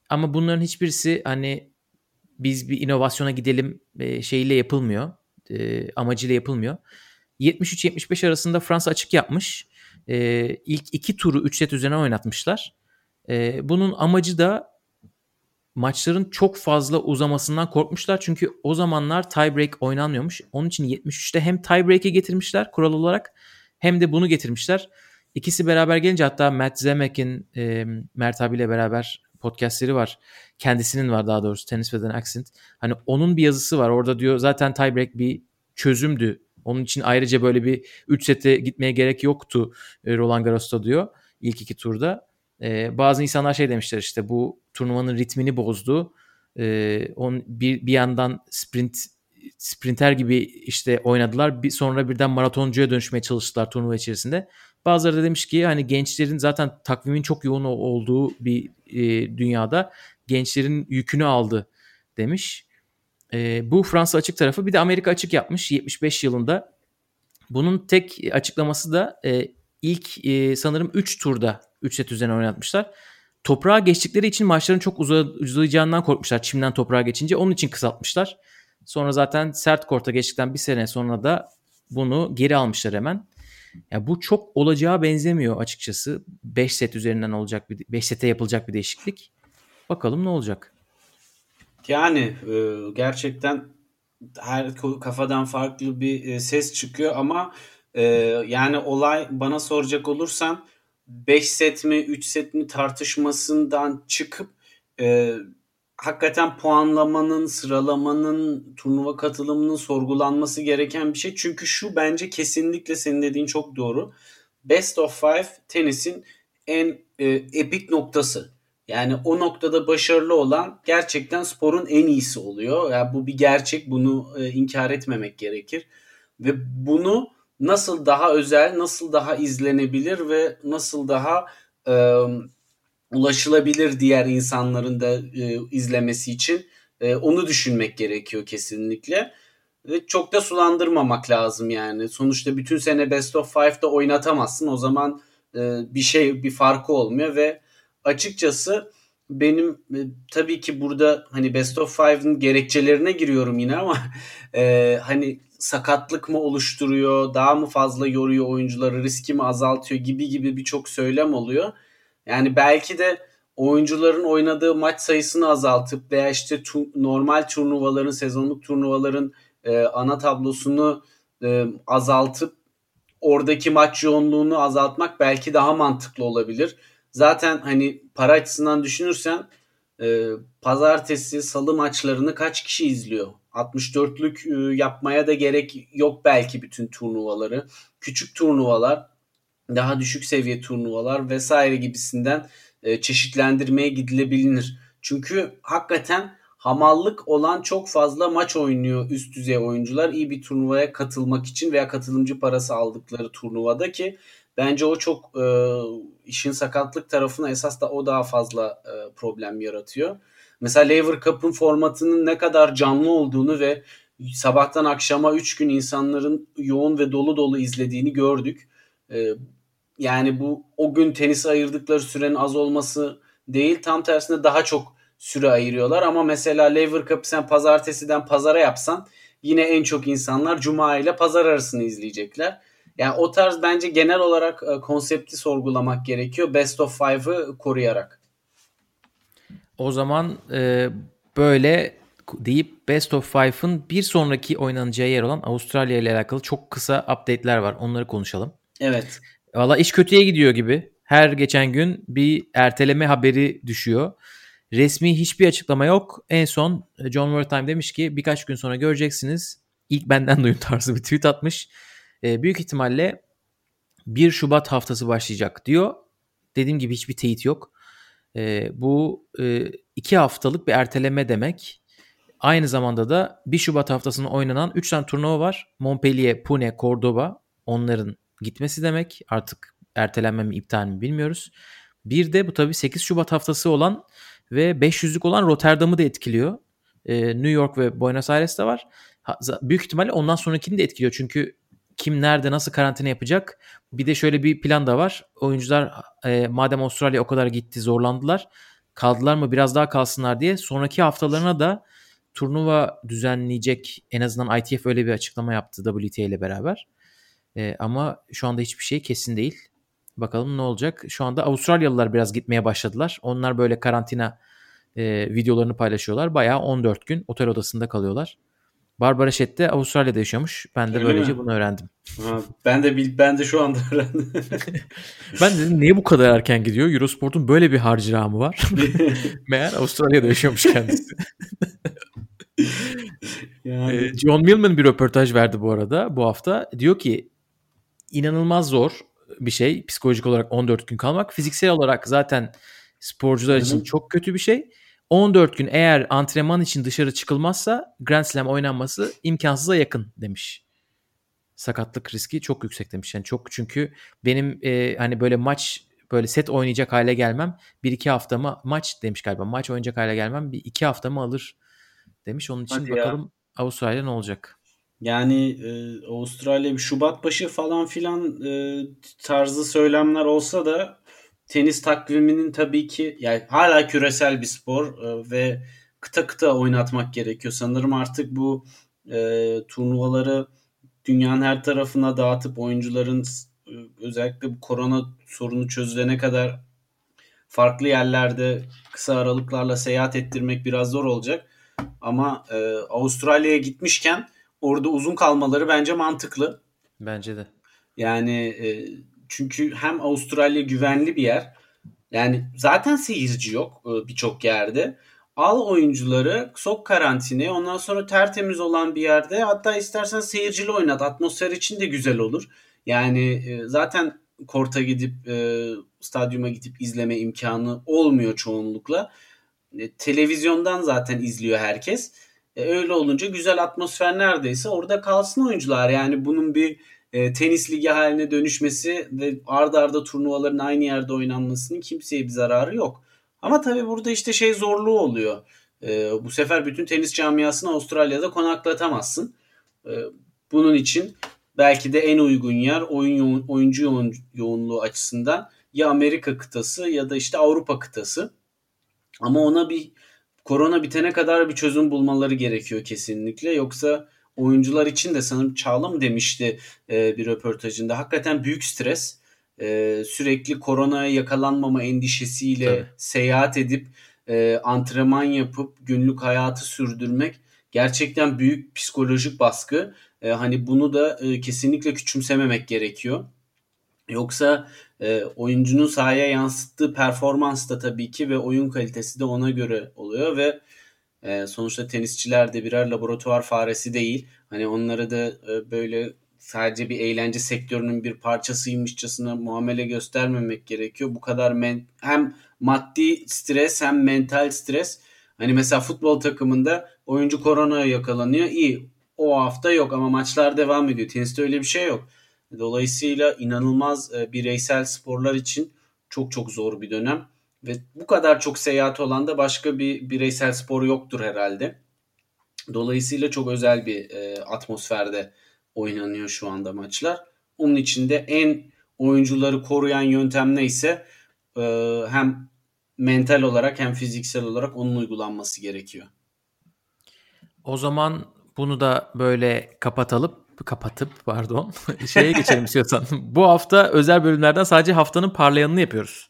Ama bunların hiçbirisi hani biz bir inovasyona gidelim e, şeyiyle yapılmıyor. E, amacıyla yapılmıyor. 73-75 arasında Fransa açık yapmış. E, ilk iki turu 3 set üzerine oynatmışlar. E, bunun amacı da maçların çok fazla uzamasından korkmuşlar. Çünkü o zamanlar tiebreak oynanmıyormuş. Onun için 73'te hem tiebreak'i getirmişler kural olarak hem de bunu getirmişler. İkisi beraber gelince hatta Matt Zemek'in e, Mert abiyle beraber podcastleri var. Kendisinin var daha doğrusu Tennis Beden Accent. Hani onun bir yazısı var. Orada diyor zaten tiebreak bir çözümdü. Onun için ayrıca böyle bir 3 sete gitmeye gerek yoktu e, Roland Garros'ta diyor ilk iki turda. Ee, bazı insanlar şey demişler işte bu turnuvanın ritmini bozdu. Ee, on, bir, bir yandan sprint sprinter gibi işte oynadılar. Bir sonra birden maratoncuya dönüşmeye çalıştılar turnuva içerisinde. Bazıları da demiş ki hani gençlerin zaten takvimin çok yoğun olduğu bir e, dünyada gençlerin yükünü aldı demiş. E, bu Fransa açık tarafı bir de Amerika açık yapmış 75 yılında. Bunun tek açıklaması da e, ilk e, sanırım 3 turda 3 set üzerine oynatmışlar. Toprağa geçtikleri için maçların çok uzayacağından korkmuşlar çimden toprağa geçince. Onun için kısaltmışlar. Sonra zaten sert korta geçtikten bir sene sonra da bunu geri almışlar hemen. Ya bu çok olacağı benzemiyor açıkçası. 5 set üzerinden olacak bir 5 sete yapılacak bir değişiklik. Bakalım ne olacak. Yani e, gerçekten her kafadan farklı bir e, ses çıkıyor ama e, yani olay bana soracak olursan 5 set mi 3 set mi tartışmasından çıkıp hakikaten puanlamanın, sıralamanın, turnuva katılımının sorgulanması gereken bir şey. Çünkü şu bence kesinlikle senin dediğin çok doğru. Best of Five tenisin en e, epik noktası. Yani o noktada başarılı olan gerçekten sporun en iyisi oluyor. Yani bu bir gerçek. Bunu e, inkar etmemek gerekir. Ve bunu nasıl daha özel, nasıl daha izlenebilir ve nasıl daha e, ulaşılabilir diğer insanların da e, izlemesi için e, onu düşünmek gerekiyor kesinlikle. Ve çok da sulandırmamak lazım yani. Sonuçta bütün sene Best of Five'da oynatamazsın. O zaman e, bir şey bir farkı olmuyor ve açıkçası benim e, tabii ki burada hani Best of Five'ın gerekçelerine giriyorum yine ama <laughs> e, hani sakatlık mı oluşturuyor, daha mı fazla yoruyor oyuncuları, riski mi azaltıyor gibi gibi birçok söylem oluyor. Yani belki de oyuncuların oynadığı maç sayısını azaltıp veya işte tu, normal turnuvaların, sezonluk turnuvaların e, ana tablosunu e, azaltıp oradaki maç yoğunluğunu azaltmak belki daha mantıklı olabilir. Zaten hani para açısından düşünürsen e, pazartesi, salı maçlarını kaç kişi izliyor? 64'lük e, yapmaya da gerek yok belki bütün turnuvaları. Küçük turnuvalar daha düşük seviye turnuvalar vesaire gibisinden e, çeşitlendirmeye gidilebilir. Çünkü hakikaten hamallık olan çok fazla maç oynuyor üst düzey oyuncular iyi bir turnuvaya katılmak için veya katılımcı parası aldıkları turnuvada ki bence o çok e, işin sakatlık tarafına esas da o daha fazla e, problem yaratıyor. Mesela Lever Cup'ın formatının ne kadar canlı olduğunu ve sabahtan akşama 3 gün insanların yoğun ve dolu dolu izlediğini gördük. E, yani bu o gün tenis ayırdıkları sürenin az olması değil tam tersine daha çok süre ayırıyorlar ama mesela Lever Cup sen pazartesiden pazara yapsan yine en çok insanlar cuma ile pazar arasını izleyecekler. Yani o tarz bence genel olarak e, konsepti sorgulamak gerekiyor Best of Five'ı koruyarak. O zaman e, böyle deyip Best of Five'ın bir sonraki oynanacağı yer olan Avustralya ile alakalı çok kısa update'ler var. Onları konuşalım. Evet. Valla iş kötüye gidiyor gibi. Her geçen gün bir erteleme haberi düşüyor. Resmi hiçbir açıklama yok. En son e, John Wertheim demiş ki birkaç gün sonra göreceksiniz. İlk benden duyun tarzı bir tweet atmış. E, büyük ihtimalle 1 Şubat haftası başlayacak diyor. Dediğim gibi hiçbir teyit yok. E, bu e, iki haftalık bir erteleme demek. Aynı zamanda da 1 Şubat haftasında oynanan 3 tane turnuva var. Montpellier, Pune, Cordoba onların gitmesi demek. Artık ertelenme mi iptal mi bilmiyoruz. Bir de bu tabii 8 Şubat haftası olan ve 500'lük olan Rotterdam'ı da etkiliyor. Ee, New York ve Buenos Aires'te var. Ha, büyük ihtimalle ondan sonrakini de etkiliyor. Çünkü kim nerede nasıl karantina yapacak? Bir de şöyle bir plan da var. Oyuncular e, madem Avustralya o kadar gitti zorlandılar. Kaldılar mı biraz daha kalsınlar diye sonraki haftalarına da turnuva düzenleyecek en azından ITF öyle bir açıklama yaptı WTA ile beraber. E, ama şu anda hiçbir şey kesin değil. Bakalım ne olacak. Şu anda Avustralyalılar biraz gitmeye başladılar. Onlar böyle karantina e, videolarını paylaşıyorlar. Bayağı 14 gün otel odasında kalıyorlar. Barbara de Avustralya'da yaşıyormuş. Ben de Öyle böylece mi? bunu öğrendim. Ha, ben de ben de şu anda <laughs> öğrendim. <laughs> Ben dedim niye bu kadar erken gidiyor? Eurosport'un böyle bir harcırağımı var. <laughs> Meğer Avustralya'da yaşıyormuş kendisi. yani, Ee, John Millman bir röportaj verdi bu arada bu hafta. Diyor ki inanılmaz zor bir şey psikolojik olarak 14 gün kalmak. Fiziksel olarak zaten sporcular için Hı hı. çok kötü bir şey. 14 gün eğer antrenman için dışarı çıkılmazsa Grand Slam oynanması imkansıza yakın demiş. Sakatlık riski çok yüksek demiş. Yani çok çünkü benim e, hani böyle maç böyle set oynayacak hale gelmem bir iki haftamı maç demiş galiba maç oynayacak hale gelmem bir iki haftamı alır demiş. Onun için Hadi ya. bakalım Avustralya ne olacak? yani e, Avustralya bir Şubat başı falan filan e, tarzı söylemler olsa da tenis takviminin tabii ki yani hala küresel bir spor e, ve kıta kıta oynatmak gerekiyor. Sanırım artık bu e, turnuvaları dünyanın her tarafına dağıtıp oyuncuların e, özellikle bu korona sorunu çözülene kadar farklı yerlerde kısa aralıklarla seyahat ettirmek biraz zor olacak. Ama e, Avustralya'ya gitmişken orada uzun kalmaları bence mantıklı. Bence de. Yani e, çünkü hem Avustralya güvenli bir yer. Yani zaten seyirci yok e, birçok yerde. Al oyuncuları sok karantinaya ondan sonra tertemiz olan bir yerde hatta istersen seyircili oynat. Atmosfer için de güzel olur. Yani e, zaten korta gidip e, stadyuma gidip izleme imkanı olmuyor çoğunlukla. Televizyondan zaten izliyor herkes. Öyle olunca güzel atmosfer neredeyse orada kalsın oyuncular. Yani bunun bir e, tenis ligi haline dönüşmesi ve arda arda turnuvaların aynı yerde oynanmasının kimseye bir zararı yok. Ama tabii burada işte şey zorluğu oluyor. E, bu sefer bütün tenis camiasını Avustralya'da konaklatamazsın. E, bunun için belki de en uygun yer oyun yoğun, oyuncu yoğun, yoğunluğu açısından ya Amerika kıtası ya da işte Avrupa kıtası. Ama ona bir korona bitene kadar bir çözüm bulmaları gerekiyor kesinlikle. Yoksa oyuncular için de sanırım Çağla mı demişti e, bir röportajında. Hakikaten büyük stres. E, sürekli koronaya yakalanmama endişesiyle Tabii. seyahat edip e, antrenman yapıp günlük hayatı sürdürmek gerçekten büyük psikolojik baskı. E, hani bunu da e, kesinlikle küçümsememek gerekiyor. Yoksa e, oyuncunun sahaya yansıttığı performans da tabii ki ve oyun kalitesi de ona göre oluyor ve e, sonuçta tenisçiler de birer laboratuvar faresi değil. Hani onları da e, böyle sadece bir eğlence sektörünün bir parçasıymışçasına muamele göstermemek gerekiyor. Bu kadar men- hem maddi stres hem mental stres. Hani mesela futbol takımında oyuncu koronaya yakalanıyor. İyi o hafta yok ama maçlar devam ediyor. Teniste öyle bir şey yok. Dolayısıyla inanılmaz e, bireysel sporlar için çok çok zor bir dönem. Ve bu kadar çok seyahat olan da başka bir bireysel spor yoktur herhalde. Dolayısıyla çok özel bir e, atmosferde oynanıyor şu anda maçlar. Onun için de en oyuncuları koruyan yöntem neyse e, hem mental olarak hem fiziksel olarak onun uygulanması gerekiyor. O zaman bunu da böyle kapatalım kapatıp pardon <laughs> şeye geçelim istiyorsan. Bu hafta özel bölümlerden sadece haftanın parlayanını yapıyoruz.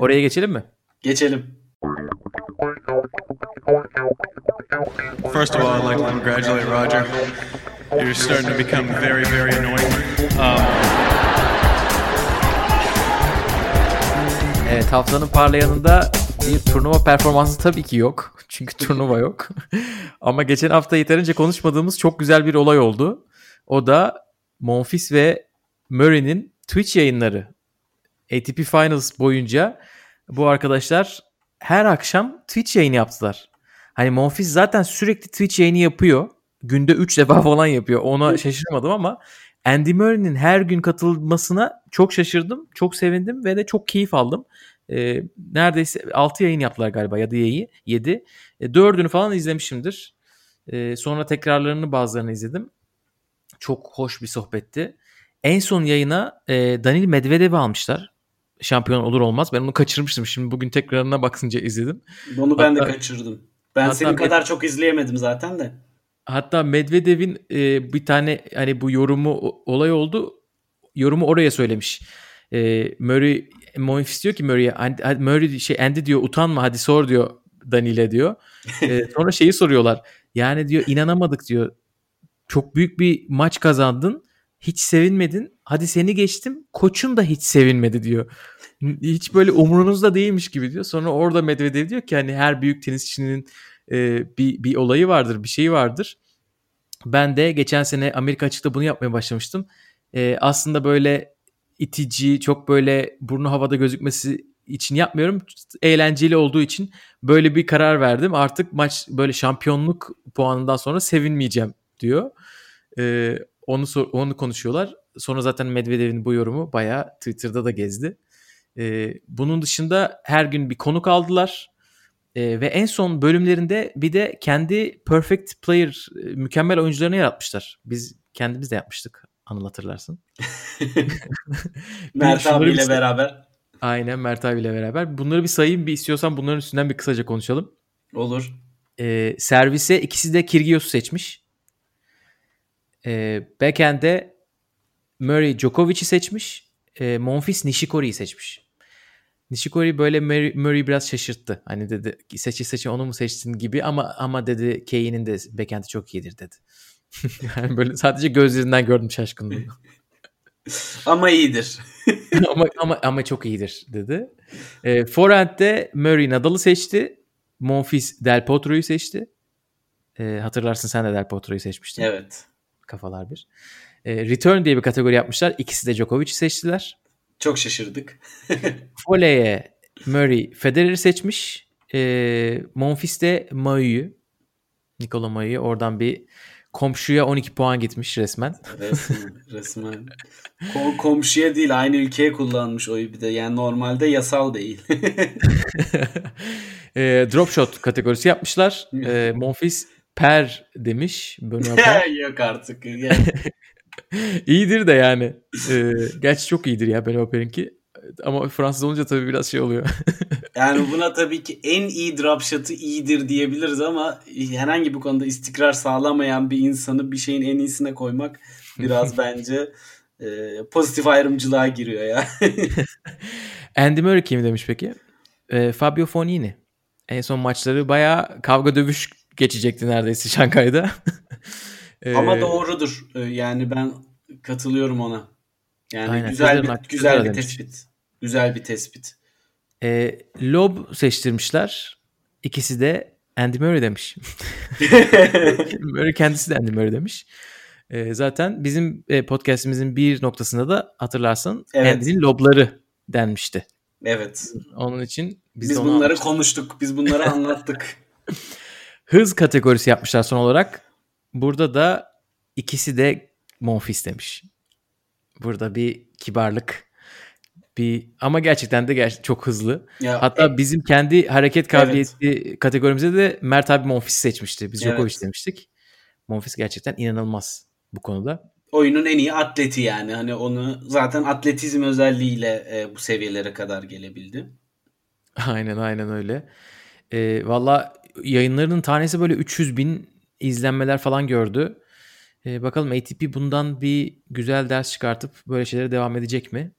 Oraya geçelim mi? Geçelim. First of all, I'd like to congratulate Roger. You're starting to become very, very annoying. Um, Evet haftanın parlayanında bir turnuva performansı tabii ki yok. <laughs> Çünkü turnuva yok. <laughs> Ama geçen hafta yeterince konuşmadığımız çok güzel bir olay oldu. O da Monfils ve Murray'nin Twitch yayınları. ATP Finals boyunca bu arkadaşlar her akşam Twitch yayını yaptılar. Hani Monfils zaten sürekli Twitch yayını yapıyor. Günde 3 <laughs> defa falan yapıyor. Ona <laughs> şaşırmadım ama Andy Murray'nin her gün katılmasına çok şaşırdım. Çok sevindim ve de çok keyif aldım. Ee, neredeyse 6 yayın yaptılar galiba ya da 7. E, 4'ünü falan izlemişimdir. E, sonra tekrarlarını bazılarını izledim. Çok hoş bir sohbetti. En son yayına e, Danil Medvedev'i almışlar. Şampiyon olur olmaz. Ben onu kaçırmıştım. Şimdi bugün tekrarına bakınca izledim. Onu ben Hatta- de kaçırdım. Ben senin Med- kadar çok izleyemedim zaten de. Hatta Medvedev'in e, bir tane hani bu yorumu olay oldu. Yorumu oraya söylemiş. E, Murray Monfils diyor ki Murray'e "Andy- hadi Murray şey Andy diyor utanma hadi sor diyor Danil'e diyor. E, <laughs> sonra şeyi soruyorlar. Yani diyor inanamadık diyor. Çok büyük bir maç kazandın. Hiç sevinmedin. Hadi seni geçtim. Koçun da hiç sevinmedi diyor. Hiç böyle umurunuzda değilmiş gibi diyor. Sonra orada Medvedev diyor ki hani her büyük tenisçinin e, bir, bir olayı vardır, bir şeyi vardır. Ben de geçen sene Amerika açıkta bunu yapmaya başlamıştım. E, aslında böyle itici, çok böyle burnu havada gözükmesi için yapmıyorum. Eğlenceli olduğu için böyle bir karar verdim. Artık maç böyle şampiyonluk puanından sonra sevinmeyeceğim diyor. Ee, onu onu konuşuyorlar. Sonra zaten Medvedev'in bu yorumu bayağı Twitter'da da gezdi. Ee, bunun dışında her gün bir konuk aldılar. Ee, ve en son bölümlerinde bir de kendi perfect player, mükemmel oyuncularını yaratmışlar. Biz kendimiz de yapmıştık. Anıl hatırlarsın. <laughs> Mert abiyle beraber. Aynen Mert abiyle beraber. Bunları bir sayayım bir istiyorsan bunların üstünden bir kısaca konuşalım. Olur. Ee, servise ikisi de Kirgios'u seçmiş. Ee, backend'e Murray Djokovic'i seçmiş. Ee, Monfils Nishikori'yi seçmiş. Nishikori böyle Murray, Murray biraz şaşırttı. Hani dedi seçi seçi onu mu seçtin gibi ama ama dedi Kay'nin de backend'i çok iyidir dedi. <laughs> yani böyle sadece gözlerinden gördüm şaşkınlığı. <laughs> ama iyidir. <laughs> ama, ama ama çok iyidir dedi. E, Forehand'de Murray Nadal'ı seçti. Monfils Del Potro'yu seçti. E, hatırlarsın sen de Del Potro'yu seçmiştin. Evet. Kafalar bir. E, return diye bir kategori yapmışlar. İkisi de Djokovic'i seçtiler. Çok şaşırdık. <laughs> Foley'e Murray Federer'i seçmiş. E, Monfils de Mayu'yu. Nikola Mayu'yu. Oradan bir komşuya 12 puan gitmiş resmen. Resmen. resmen. Kom- komşuya değil aynı ülkeye kullanmış oyu bir de. Yani normalde yasal değil. <laughs> e, drop shot kategorisi yapmışlar. E, <laughs> Monfils per demiş. Yok artık. Yani. <laughs> iyidir de yani. E, gerçi çok iyidir ya Benoît Pair'inki. Ama Fransız olunca tabii biraz şey oluyor. <laughs> yani buna tabii ki en iyi drop shot'ı iyidir diyebiliriz ama herhangi bir konuda istikrar sağlamayan bir insanı bir şeyin en iyisine koymak biraz <laughs> bence e, pozitif ayrımcılığa giriyor ya. Andy Murray kim demiş peki? E, Fabio Fonini. En son maçları bayağı kavga dövüş geçecekti neredeyse Şangay'da. E, Ama doğrudur. Yani ben katılıyorum ona. Yani Aynen, güzel bir, güzel bir tespit. Güzel bir tespit. E, Lob seçtirmişler. İkisi de Andy Murray demiş. <laughs> Murray kendisi de Andy Murray demiş. E, zaten bizim e, podcastimizin bir noktasında da hatırlarsan evet. Andy'nin lobları denmişti. Evet. Onun için biz, biz bunları almıştık. konuştuk. Biz bunları anlattık. <laughs> Hız kategorisi yapmışlar son olarak. Burada da ikisi de Monfils demiş. Burada bir kibarlık bir ama gerçekten de ger- çok hızlı. Ya, Hatta e- bizim kendi hareket kabiliyeti evet. kategorimize de Mert abi Monfils seçmişti. Biz Djokovic evet. demiştik. Monfils gerçekten inanılmaz bu konuda. Oyunun en iyi atleti yani. Hani onu zaten atletizm özelliğiyle e, bu seviyelere kadar gelebildi. <laughs> Aynen aynen öyle. E, Valla yayınlarının tanesi böyle 300 bin izlenmeler falan gördü. E, bakalım ATP bundan bir güzel ders çıkartıp böyle şeylere devam edecek mi?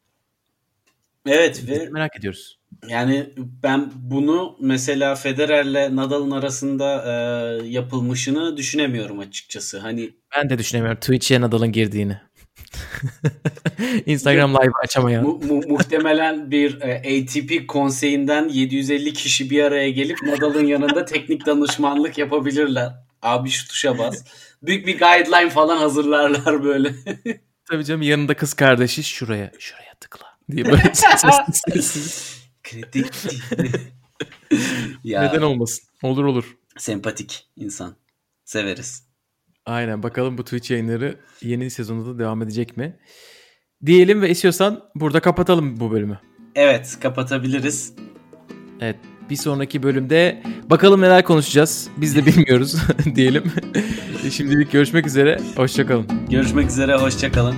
Evet ve merak ediyoruz. Yani ben bunu mesela Federer'le Nadal'ın arasında e, yapılmışını düşünemiyorum açıkçası. Hani ben de düşünemiyorum Twitch'e Nadal'ın girdiğini. <laughs> Instagram live açamayan. Mu- mu- muhtemelen bir e, ATP konseyinden 750 kişi bir araya gelip Nadal'ın yanında teknik danışmanlık yapabilirler. Abi şu tuşa bas. Büyük bir guideline falan hazırlarlar böyle. <laughs> Tabii canım yanında kız kardeşi şuraya şuraya tıkla diye böyle Kritik. <laughs> ya. Neden olmasın? Olur olur. Sempatik insan. Severiz. Aynen bakalım bu Twitch yayınları yeni sezonda da devam edecek mi? Diyelim ve istiyorsan burada kapatalım bu bölümü. Evet kapatabiliriz. Evet bir sonraki bölümde bakalım neler konuşacağız. Biz de bilmiyoruz <laughs> diyelim. <laughs> Şimdilik görüşmek üzere. Hoşçakalın. Görüşmek üzere. Hoşçakalın.